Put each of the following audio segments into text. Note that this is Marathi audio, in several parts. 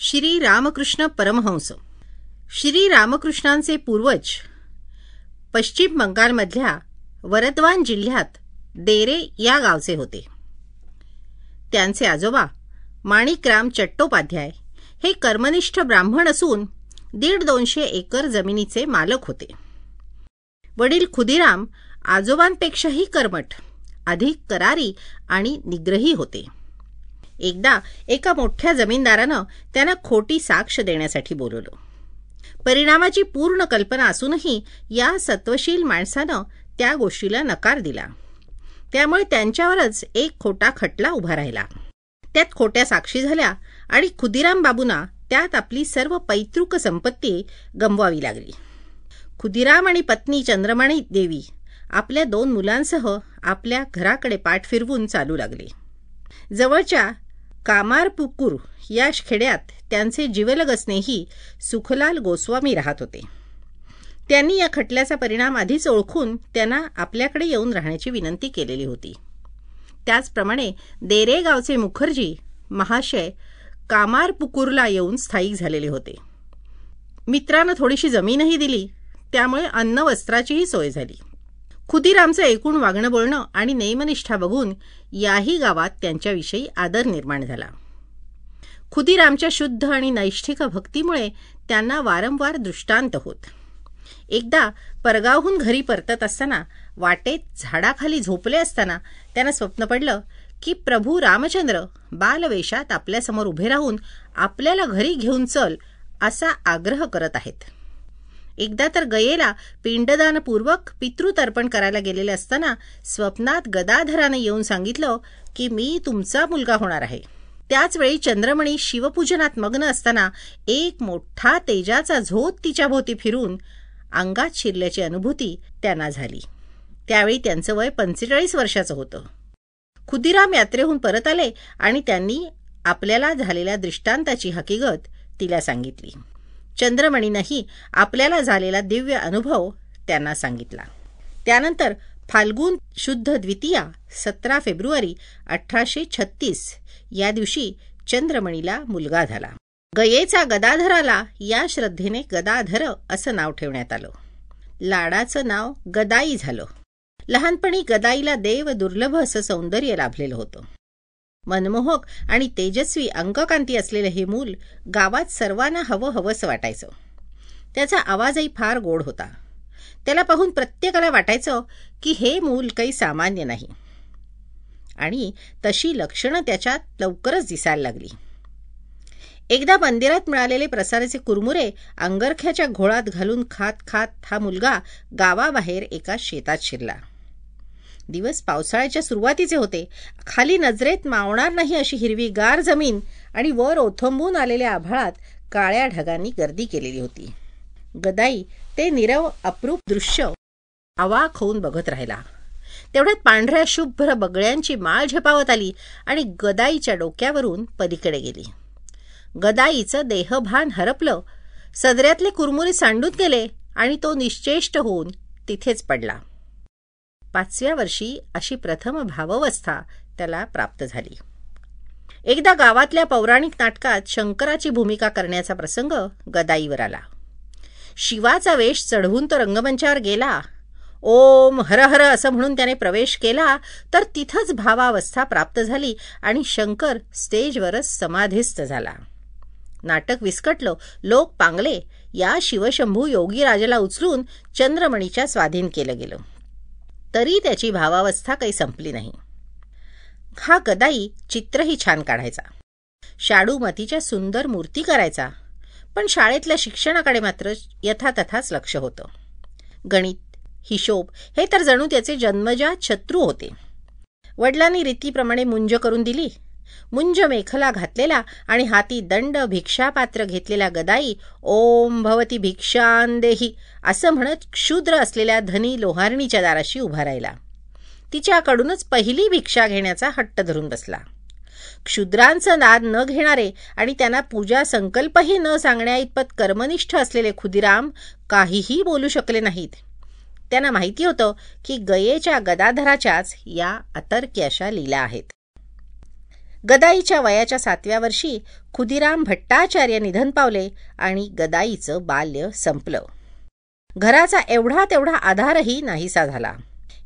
श्री रामकृष्ण परमहंस. श्री रामकृष्णांचे पूर्वज पश्चिम बंगालमधल्या वरदवान जिल्ह्यात देरे या गावचे होते. त्यांचे आजोबा माणिकराम चट्टोपाध्याय हे कर्मनिष्ठ ब्राह्मण असून दीड दोनशे एकर जमिनीचे मालक होते. वडील खुदिराम आजोबांपेक्षाही कर्मठ अधिक करारी आणि निग्रही होते. एकदा एका मोठ्या जमीनदारानं त्यांना खोटी साक्ष देण्यासाठी बोलवलं. परिणामाची पूर्ण कल्पना असूनही या सत्वशील माणसानं त्या गोष्टीला नकार दिला. त्यामुळे त्यांच्यावरच एक खोटा खटला उभा राहिला. त्यात खोट्या साक्षी झाल्या आणि खुदिराम बाबूंना त्यात आपली सर्व पैतृक संपत्ती गमवावी लागली. खुदिराम आणि पत्नी चंद्रमणी देवी आपल्या दोन मुलांसह आपल्या घराकडे पाठ फिरवून चालू लागले. जवळच्या कामारपुकूर या खेड्यात त्यांचे जीवलग स्नेही सुखलाल गोस्वामी राहत होते. त्यांनी या खटल्याचा परिणाम आधीच ओळखून त्यांना आपल्याकडे येऊन राहण्याची विनंती केलेली होती. त्याचप्रमाणे देरे गावचे मुखर्जी महाशय कामारपुकूरला येऊन स्थायिक झालेले होते. मित्रानं थोडीशी जमीनही दिली त्यामुळे अन्न वस्त्राचीही सोय झाली. खुदीरामचं एकूण वागणं बोलणं आणि नेमनिष्ठा बघून याही गावात त्यांच्याविषयी आदर निर्माण झाला. खुदिरामच्या शुद्ध आणि नैष्ठिक भक्तीमुळे त्यांना वारंवार दृष्टांत होत. एकदा परगावहून घरी परतत असताना वाटेत झाडाखाली झोपले असताना त्यांना स्वप्न पडलं की प्रभू रामचंद्र बालवेशात आपल्यासमोर उभे राहून आपल्याला घरी घेऊन चल असा आग्रह करत आहेत. एकदा तर गयेला पिंडदानपूर्वक पितृतर्पण करायला गेलेले असताना स्वप्नात गदाधरानं येऊन सांगितलं की मी तुमचा मुलगा होणार आहे. त्याचवेळी चंद्रमणी शिवपूजनात मग्न असताना एक मोठा तेजाचा झोत तिच्या भोवती फिरून अंगात शिरल्याची अनुभूती त्यांना झाली. त्यावेळी त्यांचं वय पंचेचाळीस वर्षाचं होतं. खुदिराम यात्रेहून परत आले आणि त्यांनी आपल्याला झालेल्या दृष्टांताची हकीकत तिला सांगितली. चंद्रमणीनंही आपल्याला झालेला दिव्य अनुभव त्यांना सांगितला. त्यानंतर फाल्गुन शुद्ध द्वितीया सतरा फेब्रुवारी अठराशे छत्तीस या दिवशी चंद्रमणीला मुलगा झाला. गयेचा गदाधराला या श्रद्धेने गदाधर असं नाव ठेवण्यात आलं. लाडाचं नाव गदाई झालं. लहानपणी गदाईला देव दुर्लभ असं सौंदर्य लाभलेलं होतं. मनमोहक आणि तेजस्वी अंककांती असलेलं हे मूल गावात सर्वांना हवं हवंसं वाटायचं. त्याचा आवाजही फार गोड होता. त्याला पाहून प्रत्येकाला वाटायचं की हे मूल काही सामान्य नाही. आणि तशी लक्षणं त्याच्यात लवकरच दिसायला लागली. एकदा मंदिरात मिळालेले प्रसाराचे कुरमुरे अंगरख्याच्या घोळात घालून खात खात हा मुलगा गावाबाहेर एका शेतात शिरला. दिवस पावसाळ्याच्या सुरुवातीचे होते. खाली नजरेत मावणार नाही अशी हिरवीगार जमीन आणि वर ओथंबून आलेल्या आभाळात काळ्या ढगांनी गर्दी केलेली होती. गदाई ते निरव अप्रूप दृश्य अवाक होऊन बघत राहिला. तेवढ्यात पांढऱ्या शुभ्र बगळ्यांची माळ झेपावत आली आणि गदाईच्या डोक्यावरून पलीकडे गेली. गदाईचं देहभान हरपलं. सदऱ्यातले कुरमुरे सांडून गेले आणि तो निश्चेष्ट होऊन तिथेच पडला. पाचव्या वर्षी अशी प्रथम भावावस्था त्याला प्राप्त झाली. एकदा गावातल्या पौराणिक नाटकात शंकराची भूमिका करण्याचा प्रसंग गदाईवर आला. शिवाचा वेश चढवून तो रंगमंचावर गेला. ओम हर हर असं म्हणून त्याने प्रवेश केला तर तिथंच भावावस्था प्राप्त झाली आणि शंकर स्टेजवरच समाधिस्थ झाला. नाटक विस्कटलं लोक पांगले. या शिवशंभू योगीराजाला उचलून चंद्रमणीच्या स्वाधीन केलं गेलं. तरी त्याची भावावस्था काही संपली नाही. हा गदाई चित्रही छान काढायचा. शाडूमतीच्या सुंदर मूर्ती करायचा. पण शाळेतल्या शिक्षणाकडे मात्र यथातथाच लक्ष होतं. गणित हिशोब हे तर जणू त्याचे जन्मजात शत्रू होते. वडिलांनी रीतीप्रमाणे मुंज करून दिली. मुंज मेखला घातलेला आणि हाती दंड भिक्षापात्र घेतलेला गदाई ओम भवती भिक्षांदेही असं म्हणत क्षुद्र असलेल्या धनी लोहारणीच्या दाराशी उभा राहिला. तिच्याकडूनच पहिली भिक्षा घेण्याचा हट्ट धरून बसला. क्षुद्रांचं नाद न घेणारे आणि त्यांना पूजा संकल्पही न सांगण्या इतपत कर्मनिष्ठ असलेले खुदिराम काहीही बोलू शकले नाहीत. त्यांना माहिती होतं की गयेच्या गदाधराच्याच या अतर्क्याशा लीला आहेत. गदाईच्या वयाच्या सातव्या वर्षी खुदिराम भट्टाचार्य निधन पावले आणि गदाईचं बाल्य संपलं. घराचा एवढा तेवढा आधारही नाहीसा झाला.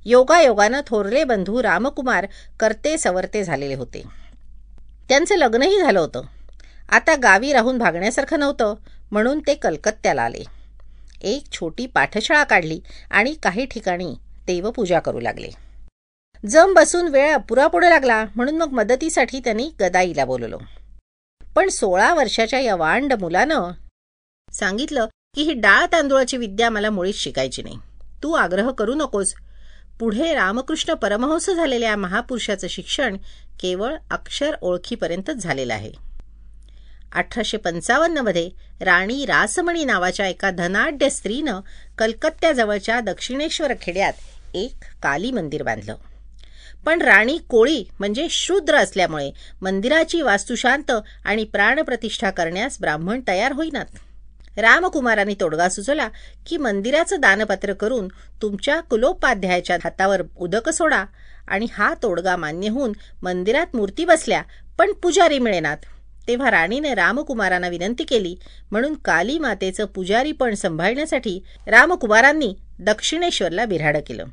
योगायोगानं थोरले बंधू रामकुमार करते सवरते झालेले होते. त्यांचं लग्नही झालं होतं. आता गावी राहून भागण्यासारखं नव्हतं म्हणून ते कलकत्त्याला आले. एक छोटी पाठशाळा काढली आणि काही ठिकाणी देवपूजा करू लागले. जम बसून वेळ अपुरा पुढे लागला म्हणून मग मदतीसाठी त्यांनी गदाईला बोलवलं पण सोळा वर्षाच्या या वांड मुलानं सांगितलं की ही डाळ तांदूळाची विद्या मला मुळीच शिकायची नाही. तू आग्रह करू नकोस. पुढे रामकृष्ण परमहंस झालेल्या महापुरुषाचं शिक्षण केवळ अक्षर ओळखीपर्यंतच झालेलं आहे. अठराशे पंचावन्नमध्ये राणी रासमणी नावाच्या एका धनाढ्य स्त्रीनं कलकत्त्याजवळच्या दक्षिणेश्वर खेड्यात एक काली मंदिर बांधलं. पण राणी कोळी म्हणजे शूद्र असल्यामुळे मंदिराची वास्तुशांत आणि प्राणप्रतिष्ठा करण्यास ब्राह्मण तयार होईनात. रामकुमारांनी तोडगा सुचवला की मंदिराचं दानपत्र करून तुमच्या कुलोपाध्यायाच्या हातावर उदक सोडा आणि हा तोडगा मान्य होऊन मंदिरात मूर्ती बसल्या पण पुजारी मिळेनात. तेव्हा राणीने रामकुमारांना विनंती केली म्हणून काली मातेचं पुजारीपण सांभाळण्यासाठी रामकुमारांनी दक्षिणेश्वरला बिराड केलं.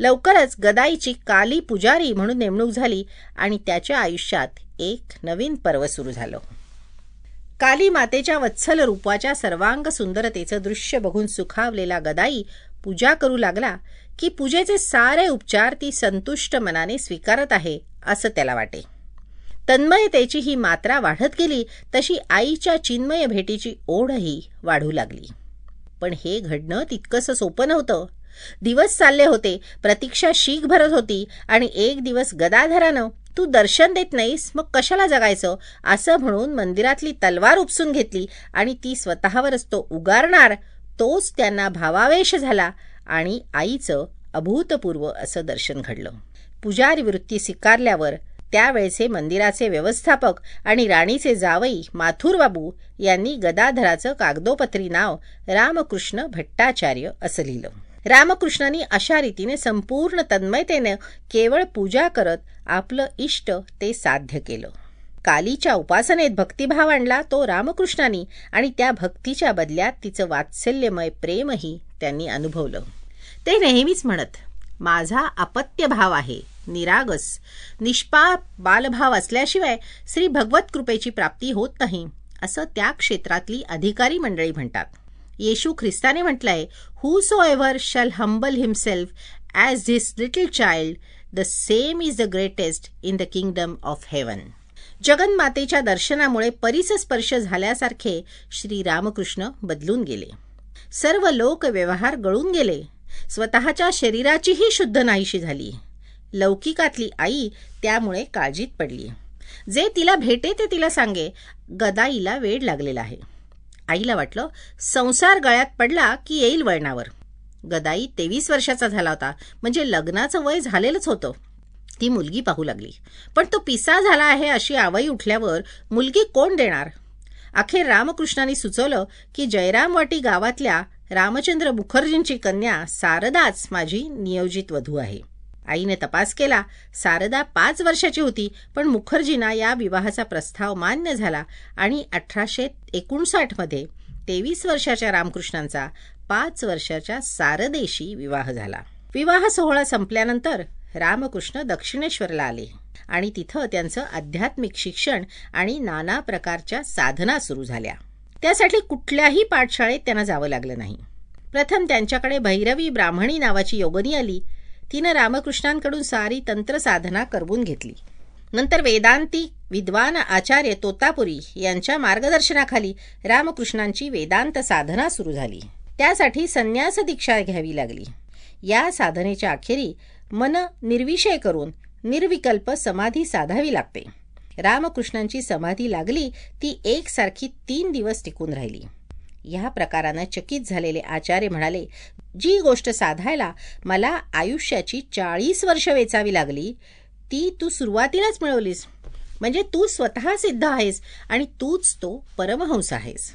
लवकरच गदाईची काली पुजारी म्हणून नेमणूक झाली आणि त्याच्या आयुष्यात एक नवीन पर्व सुरू झालं. काली मातेच्या वत्सल रूपाच्या सर्वांग सुंदरतेचं दृश्य बघून सुखावलेला गदाई पूजा करू लागला की पूजेचे सारे उपचार ती संतुष्ट मनाने स्वीकारत आहे असं त्याला वाटे. तन्मयतेची ही मात्रा वाढत गेली तशी आईच्या चिन्मय भेटीची ओढही वाढू लागली. पण हे घडणं तितकंसं सोपं नव्हतं. दिवस चालले होते प्रतीक्षा शीख भरत होती आणि एक दिवस गदाधरानं तू दर्शन देत नाहीस मग कशाला जगायचं? असं म्हणून मंदिरातली तलवार उपसून घेतली आणि ती स्वतःवरच तो उगारणार तोच त्यांना भावावेश झाला आणि आईचं अभूतपूर्व असं दर्शन घडलं. पुजारी वृत्ती स्वीकारल्यावर त्यावेळेचे मंदिराचे व्यवस्थापक आणि राणीचे जावई माथुरबाबू यांनी गदाधराचं कागदोपत्री नाव रामकृष्ण भट्टाचार्य असं लिहिलं. रामकृष्णांनी अशा रीतीने संपूर्ण तन्मयतेने केवळ पूजा करत आपलं इष्ट ते साध्य केलं. कालीच्या उपासनेत भक्तिभाव आणला तो रामकृष्णांनी आणि त्या भक्तीच्या बदल्यात तिचं वात्सल्यमय प्रेमही त्यांनी अनुभवलं. ते नेहमीच म्हणत माझा अपत्यभाव आहे निरागस निष्पाप बालभाव असल्याशिवाय श्री भगवत कृपेची प्राप्ती होत नाही असं त्या क्षेत्रातली अधिकारी मंडळी म्हणतात. येशू ख्रिस्ताने म्हटलंय whosoever shall humble himself as this little child the same is the greatest in the kingdom of heaven जगन्मातेच्या दर्शनामुळे परिसस्पर्श झाल्यासारखे श्री रामकृष्ण बदलून गेले. सर्व लोक व्यवहार गळून गेले. स्वतःच्या शरीराचीही शुद्ध नाहीशी झाली. लौकिकातली आई त्यामुळे काळजीत पडली. जे तिला भेटे ते तिला सांगे गदाईला वेळ लागलेला आहे. आईला वाटलं संसार गळ्यात पडला की येईल वळणावर. गदाई तेवीस वर्षाचा झाला होता म्हणजे लग्नाचं वय झालेलंच होतं. ती मुलगी पाहू लागली. पण तो पिसा झाला आहे अशी आवई उठल्यावर मुलगी कोण देणार? अखेर रामकृष्णांनी सुचवलं की जयरामवाटी गावातल्या रामचंद्र मुखर्जींची कन्या सारदाच माझी नियोजित वधू आहे. आईने तपास केला सारदा पाच वर्षाची होती पण मुखर्जींना या विवाहाचा प्रस्ताव मान्य झाला आणि अठराशे एकोणसाठमध्ये तेवीस वर्षाच्या रामकृष्णांचा पाच वर्षाच्या सारदेशी विवाह झाला. विवाह सोहळा संपल्यानंतर रामकृष्ण दक्षिणेश्वरला आले आणि तिथं त्यांचं आध्यात्मिक शिक्षण आणि नाना प्रकारच्या साधना सुरू झाल्या. त्यासाठी कुठल्याही पाठशाळेत त्यांना जावं लागलं नाही. प्रथम त्यांच्याकडे भैरवी ब्राह्मणी नावाची योगनी आली तिनं रामकृष्णांकडून सारी तंत्रसाधना करवून घेतली. नंतर वेदांती विद्वान आचार्य तोतापुरी यांच्या मार्गदर्शनाखाली रामकृष्णांची वेदांत साधना सुरू झाली. त्यासाठी संन्यास दीक्षा घ्यावी लागली. या साधनेच्या अखेरी मन निर्विषय करून निर्विकल्प समाधी साधावी लागते. रामकृष्णांची समाधी लागली ती एकसारखी तीन दिवस टिकून राहिली. या प्रकारानं चकित झालेले आचार्य म्हणाले जी गोष्ट साधायला मला आयुष्याची चाळीस वर्ष वेचावी लागली ती तू सुरुवातीलाच मिळवलीस. म्हणजे तू स्वतः सिद्ध आहेस आणि तूच तो परमहंस आहेस.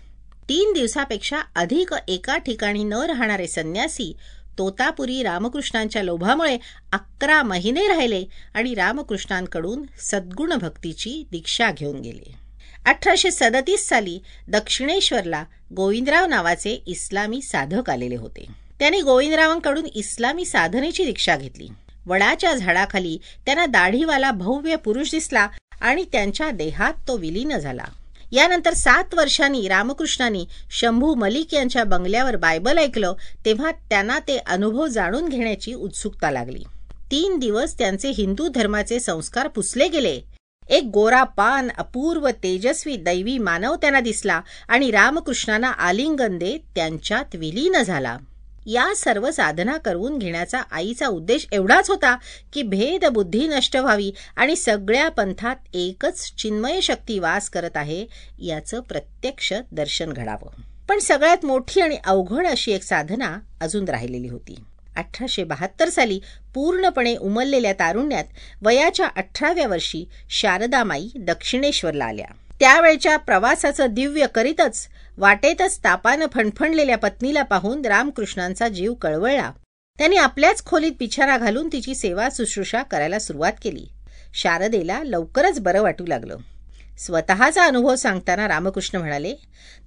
तीन दिवसापेक्षा अधिक एका ठिकाणी न राहणारे संन्यासी तोतापुरी रामकृष्णांच्या लोभामुळे अकरा महिने राहिले आणि रामकृष्णांकडून सद्गुण भक्तीची दीक्षा घेऊन गेले. अठराशे सदतीस साली दक्षिणेश्वरला गोविंदराव नावाचे इस्लामी साधक आलेले होते. त्यांनी गोविंदरावांकडून इस्लामी साधनेची दीक्षा घेतली. वडाच्या झाडाखाली त्यांना दाढीवाला भव्य पुरुष दिसला आणि त्यांच्या देहात तो विलीन झाला. यानंतर सात वर्षांनी रामकृष्णांनी शंभू मलिक यांच्या बंगल्यावर बायबल ऐकलं तेव्हा त्यांना ते अनुभव जाणून घेण्याची उत्सुकता लागली. तीन दिवस त्यांचे हिंदू धर्माचे संस्कार पुसले गेले एक गोरा पान अपूर्व तेजस्वी दैवी मानव त्यांना दिसला आणि रामकृष्णांना आलिंगन देत त्यांच्यात विलीन झाला. या सर्व साधना करून घेण्याचा आईचा उद्देश एवढाच होता की भेद बुद्धी नष्ट व्हावी आणि सगळ्या पंथात एकच चिन्मय शक्ती वास करत आहे याचं प्रत्यक्ष दर्शन घडावं. पण सगळ्यात मोठी आणि अवघड अशी एक साधना अजून राहिलेली होती. अठराशे बहात्तर साली पूर्णपणे उमललेल्या तारुण्यात वयाच्या अठराव्या वर्षी शारदामाई दक्षिणेश्वरला आल्या. त्यावेळच्या प्रवासाचं दिव्य करीतच वाटेतच तापानं फणफणलेल्या पत्नीला पाहून रामकृष्णांचा जीव कळवळला. त्यांनी आपल्याच खोलीत पिछारा घालून तिची सेवा शुश्रूषा करायला सुरुवात केली. शारदेला लवकरच बरं वाटू लागलं. स्वतःचा अनुभव सांगताना रामकृष्ण म्हणाले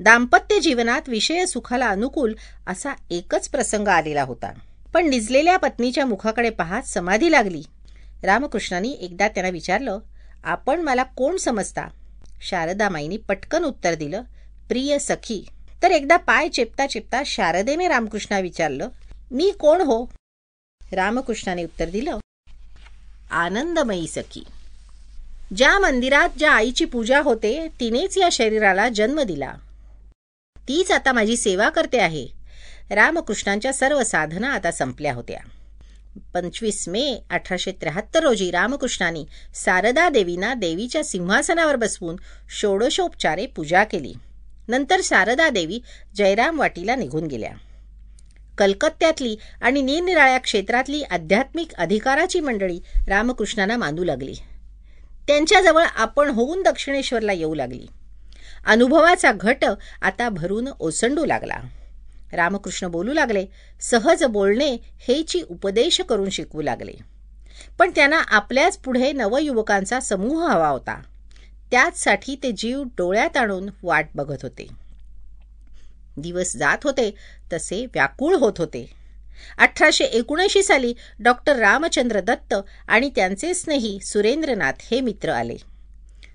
दाम्पत्य जीवनात विषय सुखाला अनुकूल असा एकच प्रसंग आलेला होता. पण निजलेल्या पत्नीच्या मुखाकडे पाहत समाधी लागली. रामकृष्णांनी एकदा त्यांना विचारलं आपण मला कोण समजता? शारदामाईनी पटकन उत्तर दिलं प्रिय सखी. तर एकदा पाय चेपता चेपता शारदेने रामकृष्णा विचारलं मी कोण हो? रामकृष्णाने उत्तर दिलं आनंदमयी सखी. ज्या मंदिरात ज्या आईची पूजा होते तिनेच या शरीराला जन्म दिला. तीच आता माझी सेवा करते आहे. रामकृष्णांच्या सर्व साधना आता संपल्या होत्या. पंचवीस मे अठराशे त्र्याहत्तर रोजी रामकृष्णांनी सारदा देवींना देवीच्या सिंहासनावर बसवून षोडशोपचारे पूजा केली. नंतर शारदा देवी जयराम वाटीला निघून गेल्या. कलकत्त्यातली आणि निरनिराळ्या क्षेत्रातली आध्यात्मिक अधिकाराची मंडळी रामकृष्णांना मानू लागली. त्यांच्याजवळ आपण होऊन दक्षिणेश्वरला येऊ लागली. अनुभवाचा घट आता भरून ओसंडू लागला. रामकृष्ण बोलू लागले. सहज बोलणे हेची उपदेश करून शिकवू लागले. पण त्यांना आपल्याच पुढे नवयुवकांचा समूह हवा होता. त्याचसाठी ते जीव डोळ्यात आणून वाट बघत होते. दिवस जात होते तसे व्याकुळ होत होते. अठराशे एकोणऐंशी साली डॉक्टर रामचंद्र दत्त आणि त्यांचे स्नेही सुरेंद्रनाथ हे मित्र आले.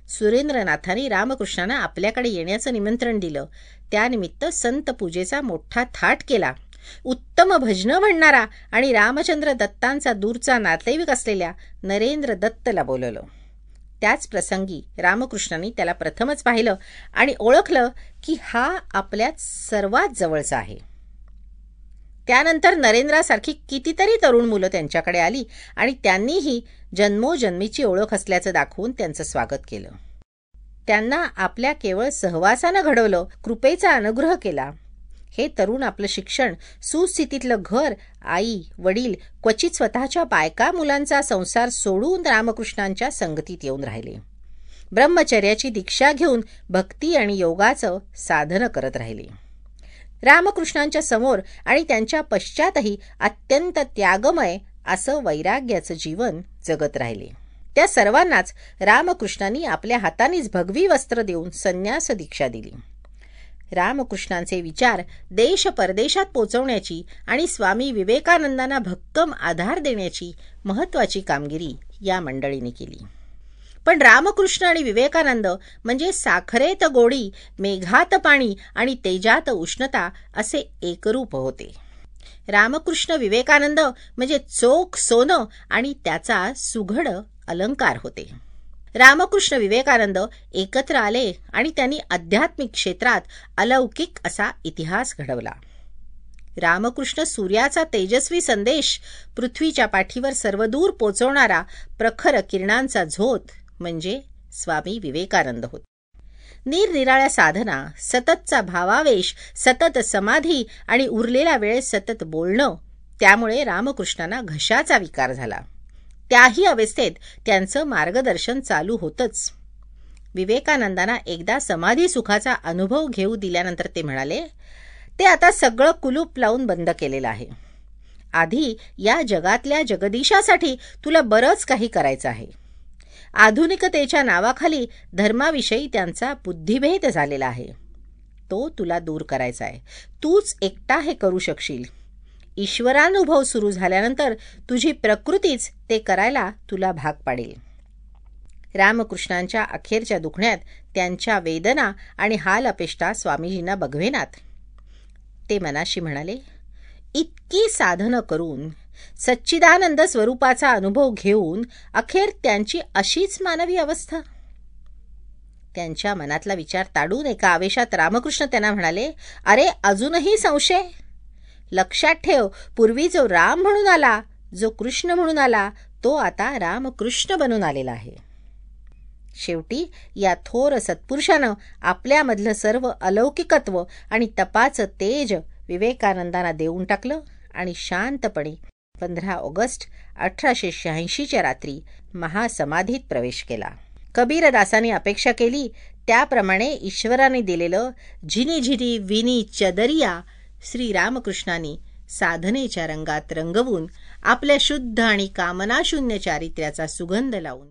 सुरेंद्रनाथांनी रामकृष्णांना आपल्याकडे येण्याचं निमंत्रण दिलं. त्यानिमित्त संत पूजेचा मोठा थाट केला. उत्तम भजनं म्हणणारा आणि रामचंद्र दत्तांचा दूरचा नातेवाईक असलेल्या नरेंद्र दत्तला बोलवलं. त्याच प्रसंगी रामकृष्णांनी त्याला प्रथमच पाहिलं आणि ओळखलं की हा आपल्यात सर्वात जवळचा आहे. त्यानंतर नरेंद्रासारखी कितीतरी तरुण मुलं त्यांच्याकडे आली आणि त्यांनीही जन्मोजन्मीची ओळख असल्याचं दाखवून त्यांचं स्वागत केलं. त्यांना आपल्या केवळ सहवासानं घडवलं कृपेचा अनुग्रह केला. हे तरुण आपलं शिक्षण सुस्थितीतलं घर आई वडील क्वचित स्वतःच्या बायका मुलांचा संसार सोडून रामकृष्णांच्या संगतीत येऊन राहिले. ब्रह्मचर्याची दीक्षा घेऊन भक्ती आणि योगाचं साधन करत राहिले. रामकृष्णांच्या समोर आणि त्यांच्या पश्चातही अत्यंत त्यागमय असं वैराग्याचं जीवन जगत राहिले. त्या सर्वांनाच रामकृष्णांनी आपल्या हातानेच भगवी वस्त्र देऊन संन्यास दीक्षा दिली. रामकृष्णांचे विचार देश परदेशात पोचवण्याची आणि स्वामी विवेकानंदांना भक्कम आधार देण्याची महत्वाची कामगिरी या मंडळीने केली. पण रामकृष्ण आणि विवेकानंद म्हणजे साखरेत गोडी मेघात पाणी आणि तेजात उष्णता असे एकरूप होते. रामकृष्ण विवेकानंद म्हणजे चोख सोनं आणि त्याचा सुघड अलंकार होते. रामकृष्ण विवेकानंद एकत्र आले आणि त्यांनी आध्यात्मिक क्षेत्रात अलौकिक असा इतिहास घडवला. रामकृष्ण सूर्याचा तेजस्वी संदेश पृथ्वीच्या पाठीवर सर्वदूर पोचवणारा प्रखर किरणांचा झोत म्हणजे स्वामी विवेकानंद होत. निरनिराळ्या साधना सततचा भावावेश सतत समाधी आणि उरलेला वेळ सतत बोलणं त्यामुळे रामकृष्णांना घशाचा विकार झाला. त्याही अवस्थेत त्यांचं मार्गदर्शन चालू होतच. विवेकानंदांना एकदा समाधी सुखाचा अनुभव घेऊ दिल्यानंतर ते म्हणाले ते आता सगळं कुलूप लावून बंद केलेलं आहे. आधी या जगातल्या जगदीशासाठी तुला बरंच काही करायचं आहे. आधुनिकतेच्या नावाखाली धर्माविषयी त्यांचा बुद्धिभेद झालेला आहे. तो तुला दूर करायचा आहे. तूच एकटा हे करू शकशील. ईश्वरानुभव सुरू झाल्यानंतर तुझी प्रकृतीच ते करायला तुला भाग पाडेल. रामकृष्णांच्या अखेरच्या दुखण्यात त्यांच्या वेदना आणि हाल अपेष्टा स्वामीजींना बघवेनात. ते मनाशी म्हणाले इतकी साधनं करून सच्चिदानंद स्वरूपाचा अनुभव घेऊन अखेर त्यांची अशीच मानवी अवस्था. त्यांच्या मनातला विचार ताडून एका आवेशात रामकृष्ण त्यांना म्हणाले अरे अजूनही संशय? लक्षात ठेव पूर्वी जो राम म्हणून आला जो कृष्ण म्हणून आला तो आता रामकृष्ण बनून आलेला आहे. शेवटी या थोर सत्पुरुषानं आपल्यामधलं सर्व अलौकिकत्व आणि तपाचं तेज विवेकानंदांना देऊन टाकलं आणि शांतपणे पंधरा ऑगस्ट अठराशे शहाऐंशीच्या रात्री महासमाधीत प्रवेश केला. कबीरदासांनी अपेक्षा केली त्याप्रमाणे ईश्वराने दिलेलं झिनी झिनी विनी चदरिया श्रीरामकृष्णांनी साधनेच्या रंगात रंगवून आपल्या शुद्ध आणि कामनाशून्य चारित्र्याचा सुगंध लावून